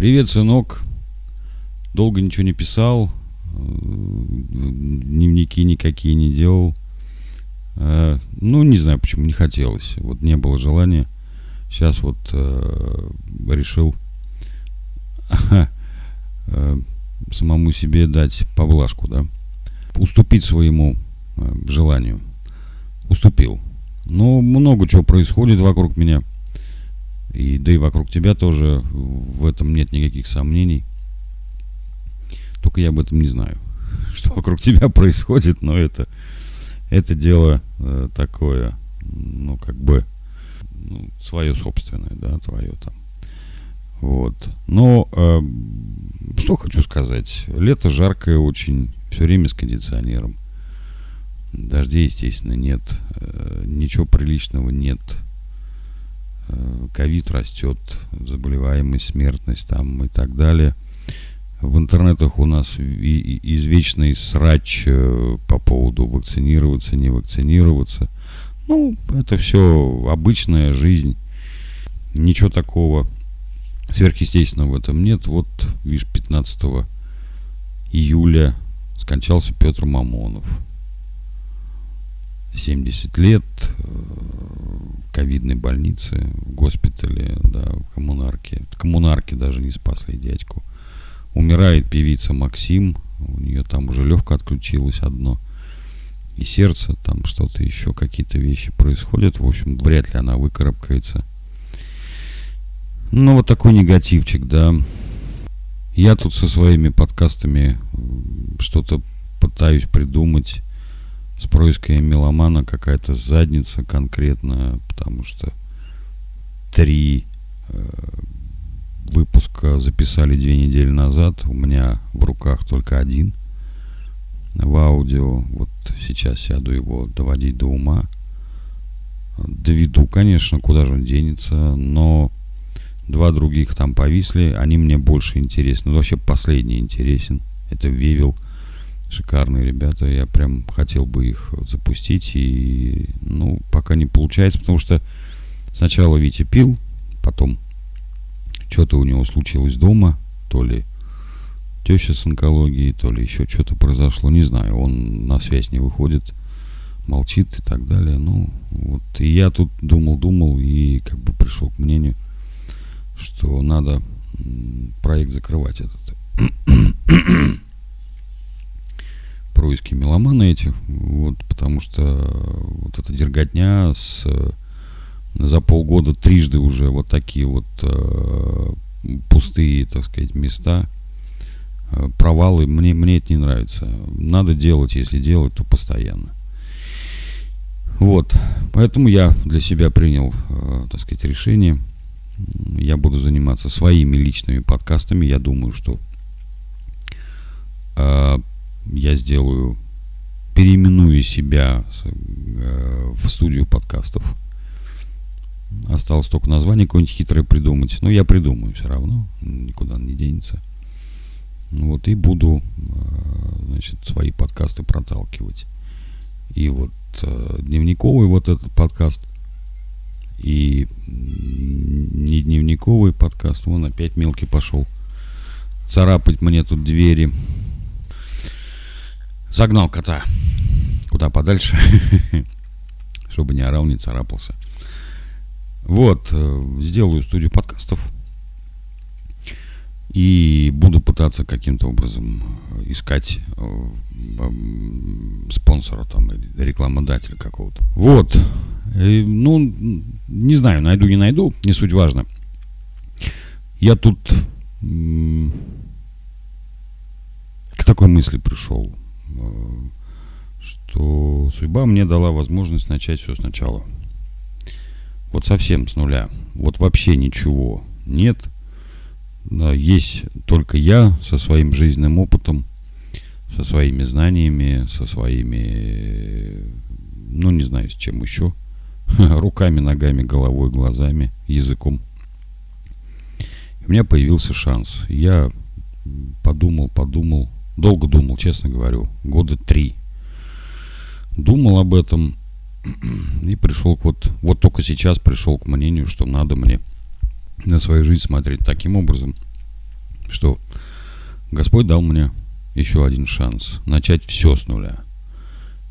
Привет, сынок. Долго ничего не писал, э, дневники никакие не делал. Э, ну, не знаю, почему не хотелось. Вот не было желания. Сейчас вот э, решил самому себе дать поблажку, да. Уступить своему желанию. Уступил. Но много чего происходит вокруг меня. И, да и вокруг тебя тоже в этом нет никаких сомнений. Только я об этом не знаю, что вокруг тебя происходит, но это, это дело э, такое, ну, как бы, ну, свое собственное, да, твое там. Вот. Но э, что хочу сказать. Лето жаркое очень, все время с кондиционером. Дождей, естественно, нет. Э, ничего приличного нет. Э, ковид растет, заболеваемость, смертность там и так далее. В интернетах у нас извечный срач э, по поводу вакцинироваться, не вакцинироваться. Ну, это все обычная жизнь. Ничего такого сверхъестественного в этом нет. Вот, видишь, 15 июля скончался Петр Мамонов. 70 лет, э, ковидной больнице, в госпитале, да, в коммунарке. Коммунарки даже не спасли дядьку. Умирает певица Максим, у нее там уже легко отключилось одно. И сердце, там что-то еще, какие-то вещи происходят. В общем, вряд ли она выкарабкается. Ну, вот такой негативчик, да. Я тут со своими подкастами что-то пытаюсь придумать с происками меломана какая-то задница конкретная, потому что три э, выпуска записали две недели назад. У меня в руках только один в аудио. Вот сейчас сяду его доводить до ума. Доведу, конечно, куда же он денется, но два других там повисли, они мне больше интересны. Ну, вообще последний интересен. Это Вевел шикарные ребята. Я прям хотел бы их запустить. И, ну, пока не получается, потому что сначала Витя пил, потом что-то у него случилось дома, то ли теща с онкологией, то ли еще что-то произошло, не знаю. Он на связь не выходит, молчит и так далее. Ну, вот. И я тут думал, думал и как бы пришел к мнению, что надо проект закрывать этот происки меломана этих, вот, потому что вот эта дерготня с, за полгода трижды уже вот такие вот э, пустые, так сказать, места, э, провалы, мне, мне это не нравится. Надо делать, если делать, то постоянно. Вот, поэтому я для себя принял, э, так сказать, решение. Я буду заниматься своими личными подкастами. Я думаю, что э, я сделаю, переименую себя э, в студию подкастов. Осталось только название какое-нибудь хитрое придумать. Но я придумаю все равно, никуда не денется. Вот, и буду, э, значит, свои подкасты проталкивать. И вот э, дневниковый вот этот подкаст, и не дневниковый подкаст, вон опять мелкий пошел царапать мне тут двери. Загнал кота куда подальше, чтобы не орал, не царапался. Вот, э, сделаю студию подкастов и буду пытаться каким-то образом э, искать э, спонсора там рекламодателя какого-то. Вот. И, ну, не знаю, найду, не найду, не суть важно. Я тут к такой мысли пришел. Э, что судьба мне дала возможность начать все сначала. Вот совсем с нуля. Вот вообще ничего нет. Есть только я со своим жизненным опытом, со своими знаниями, со своими, ну не знаю, с чем еще. Руками, ногами, головой, глазами, языком. У меня появился шанс. Я подумал, подумал, Долго думал, честно говорю, года три. Думал об этом и пришел к вот, вот только сейчас пришел к мнению, что надо мне на свою жизнь смотреть таким образом, что Господь дал мне еще один шанс начать все с нуля.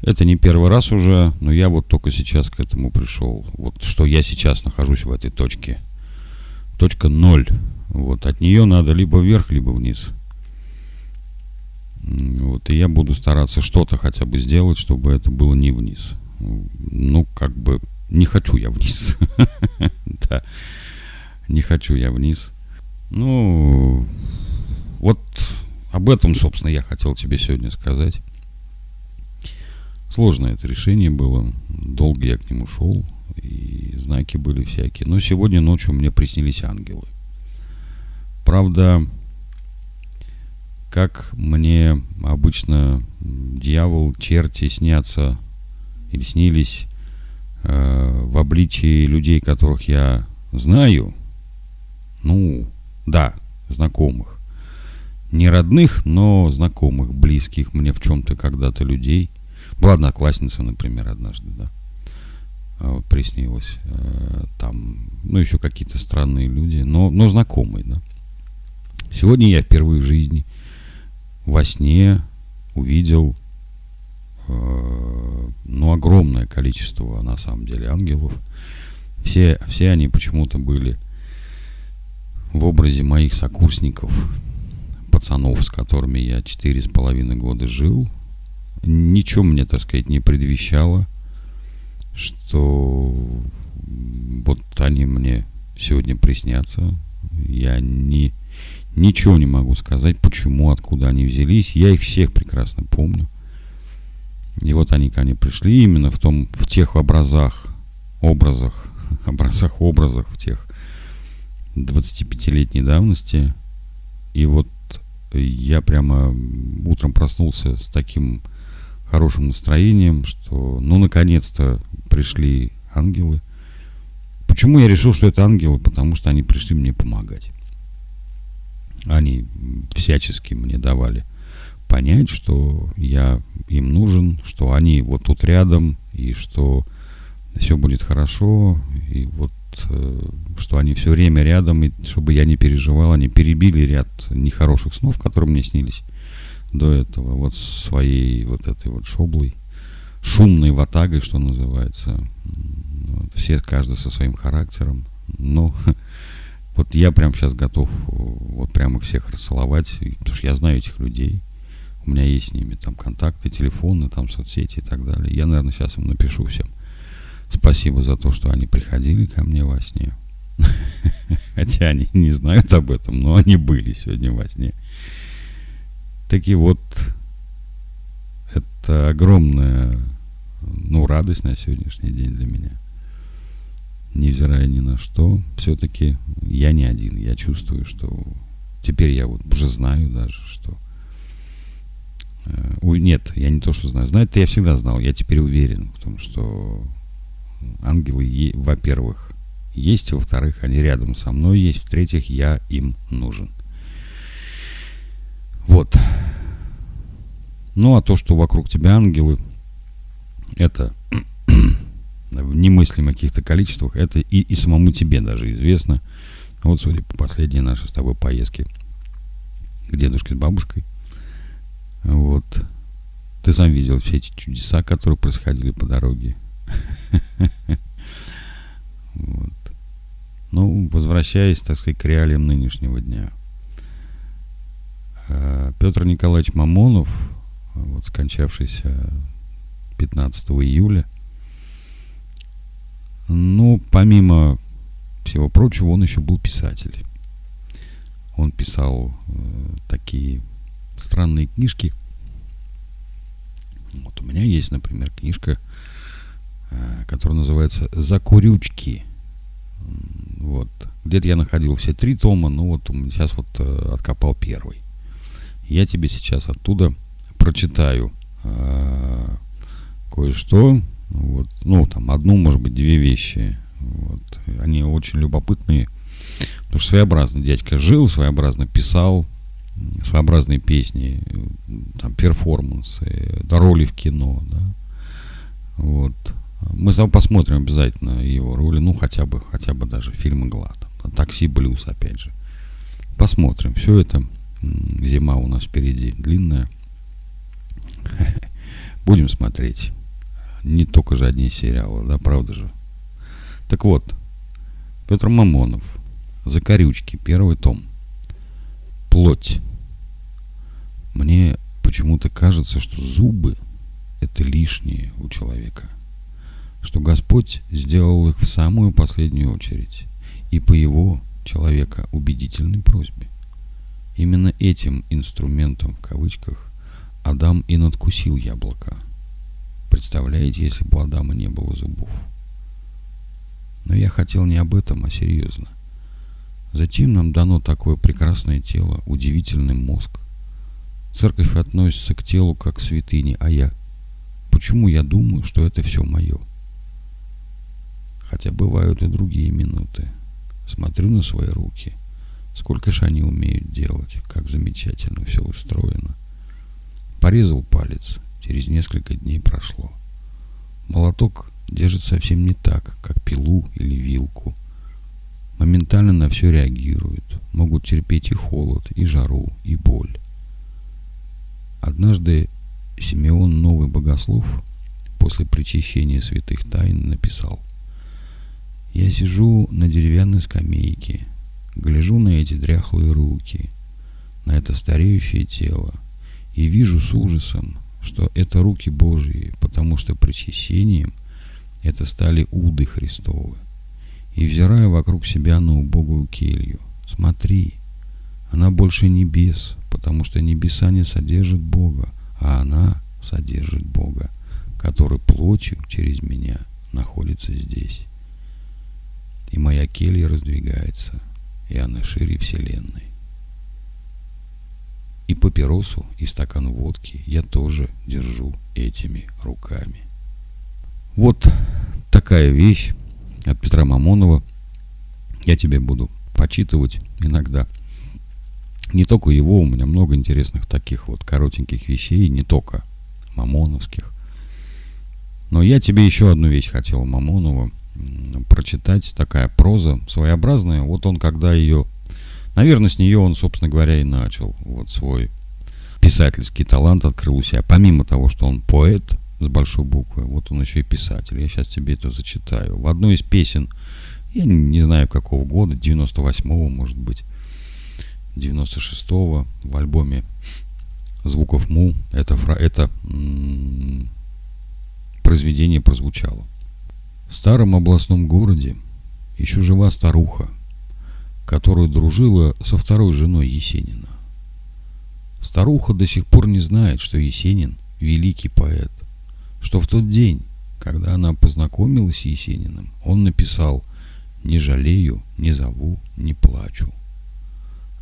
Это не первый раз уже, но я вот только сейчас к этому пришел. Вот что я сейчас нахожусь в этой точке. Точка ноль. Вот от нее надо либо вверх, либо вниз. Вот, и я буду стараться что-то хотя бы сделать, чтобы это было не вниз. Ну, как бы, не хочу я вниз. Да, не хочу я вниз. Ну, вот об этом, собственно, я хотел тебе сегодня сказать. Сложное это решение было. Долго я к нему шел, и знаки были всякие. Но сегодня ночью мне приснились ангелы. Правда, как мне обычно дьявол, черти снятся или снились э, в обличии людей, которых я знаю, ну, да, знакомых. Не родных, но знакомых, близких мне в чем-то когда-то людей. Была одноклассница, например, однажды, да. А вот приснилось. Э, там, ну, еще какие-то странные люди, но, но знакомые, да. Сегодня я впервые в жизни во сне увидел э, ну, огромное количество, на самом деле, ангелов. Все, все они почему-то были в образе моих сокурсников, пацанов, с которыми я четыре с половиной года жил. Ничего мне, так сказать, не предвещало, что вот они мне сегодня приснятся. Я не, ничего не могу сказать, почему, откуда они взялись. Я их всех прекрасно помню. И вот они ко мне пришли именно в том, в тех образах, образах, образах, образах, в тех 25-летней давности. И вот я прямо утром проснулся с таким хорошим настроением, что ну наконец-то пришли ангелы. Почему я решил, что это ангелы? Потому что они пришли мне помогать. Они всячески мне давали понять, что я им нужен, что они вот тут рядом, и что все будет хорошо, и вот Э, что они все время рядом, и чтобы я не переживал, они перебили ряд нехороших снов, которые мне снились до этого, вот своей вот этой вот шоблой, шумной ватагой, что называется. Вот, все, каждый со своим характером. Но вот я прям сейчас готов вот прямо их всех расцеловать, потому что я знаю этих людей. У меня есть с ними там контакты, телефоны, там соцсети и так далее. Я, наверное, сейчас им напишу всем. Спасибо за то, что они приходили ко мне во сне. Хотя они не знают об этом, но они были сегодня во сне. Таки вот, это огромная, ну, радость на сегодняшний день для меня. Невзирая ни на что, все-таки я не один. Я чувствую, что теперь я вот уже знаю даже, что... Э, нет, я не то, что знаю. Знать я всегда знал. Я теперь уверен в том, что ангелы, во-первых, есть, во-вторых, они рядом со мной есть, в-третьих, я им нужен. Вот. Ну, а то, что вокруг тебя ангелы, это в немыслимых каких-то количествах, это и, и самому тебе даже известно. Вот, судя по последней нашей с тобой поездке к дедушке с бабушкой, вот, ты сам видел все эти чудеса, которые происходили по дороге. Ну, возвращаясь, так сказать, к реалиям нынешнего дня. А, Петр Николаевич Мамонов, вот скончавшийся 15 июля, помимо всего прочего, он еще был писатель. Он писал э, такие странные книжки. Вот у меня есть, например, книжка Э, который называется «Закурючки». Вот. Где-то я находил все три тома, но вот сейчас вот э, откопал первый. Я тебе сейчас оттуда прочитаю э, кое-что. Вот, ну, там одну, может быть, две вещи. Вот. Они очень любопытные. Потому что своеобразно дядька жил, своеобразно писал, своеобразные песни, там, перформансы, да, роли в кино, да. Вот. Мы посмотрим обязательно его роли, ну хотя бы, хотя бы даже фильм «Игла». Там, «Такси Блюз», опять же. посмотрим. Все это зима у нас впереди длинная. Будем смотреть. Не только же одни сериалы, да, правда же? Так вот, Петр Мамонов, Закорючки, первый том. Плоть. Мне почему-то кажется, что зубы – это лишние у человека. Что Господь сделал их в самую последнюю очередь. И по его, человека, убедительной просьбе. Именно этим инструментом, в кавычках, Адам и надкусил яблоко. Представляете, если бы у Адама не было зубов? Но я хотел не об этом, а серьезно. Зачем нам дано такое прекрасное тело, удивительный мозг? Церковь относится к телу как к святыне, а я? Почему я думаю, что это все мое? Хотя бывают и другие минуты. Смотрю на свои руки. Сколько же они умеют делать, как замечательно все устроено. Порезал палец, через несколько дней прошло. Молоток держит совсем не так, как пилу или вилку. Моментально на все реагируют, могут терпеть и холод, и жару, и боль. Однажды Симеон Новый Богослов после причащения святых тайн написал «Я сижу на деревянной скамейке, гляжу на эти дряхлые руки, на это стареющее тело, и вижу с ужасом, что это руки Божьи, потому что причащением это стали уды Христовы. И взирая вокруг себя на убогую келью, смотри, она больше небес, потому что небеса не содержат Бога, а она содержит Бога, который плотью через меня находится здесь. И моя келья раздвигается, и она шире вселенной. И папиросу, и стакан водки я тоже держу этими руками. Вот такая вещь от Петра Мамонова. Я тебе буду почитывать иногда. Не только его, у меня много интересных таких вот коротеньких вещей, не только мамоновских. Но я тебе еще одну вещь хотел Мамонова прочитать, такая проза своеобразная. Вот он, когда ее, наверное, с нее он, собственно говоря, и начал вот свой писательский талант открыл у себя. Помимо того, что он поэт с большой буквы, вот он еще и писатель. Я сейчас тебе это зачитаю. В одной из песен, я не знаю какого года, 98-го, может быть, 96-го, в альбоме звуков Му, это, это произведение прозвучало. В старом областном городе еще жива старуха, которая дружила со второй женой Есенина. Старуха до сих пор не знает, что Есенин – великий поэт, что в тот день, когда она познакомилась с Есениным, он написал «Не жалею, не зову, не плачу».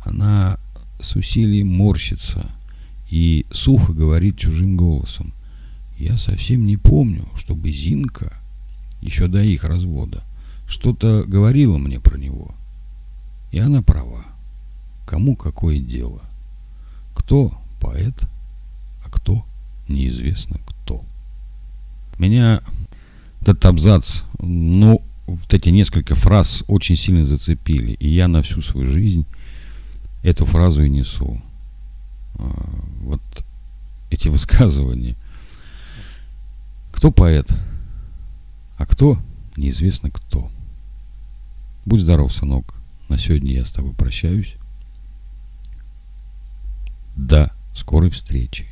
Она с усилием морщится и сухо говорит чужим голосом. «Я совсем не помню, чтобы Зинка еще до их развода, что-то говорила мне про него. И она права. Кому какое дело? Кто поэт, а кто неизвестно кто. Меня этот абзац, ну, вот эти несколько фраз очень сильно зацепили. И я на всю свою жизнь эту фразу и несу. А, вот эти высказывания. Кто поэт? А кто? Неизвестно кто. Будь здоров, сынок. На сегодня я с тобой прощаюсь. До скорой встречи.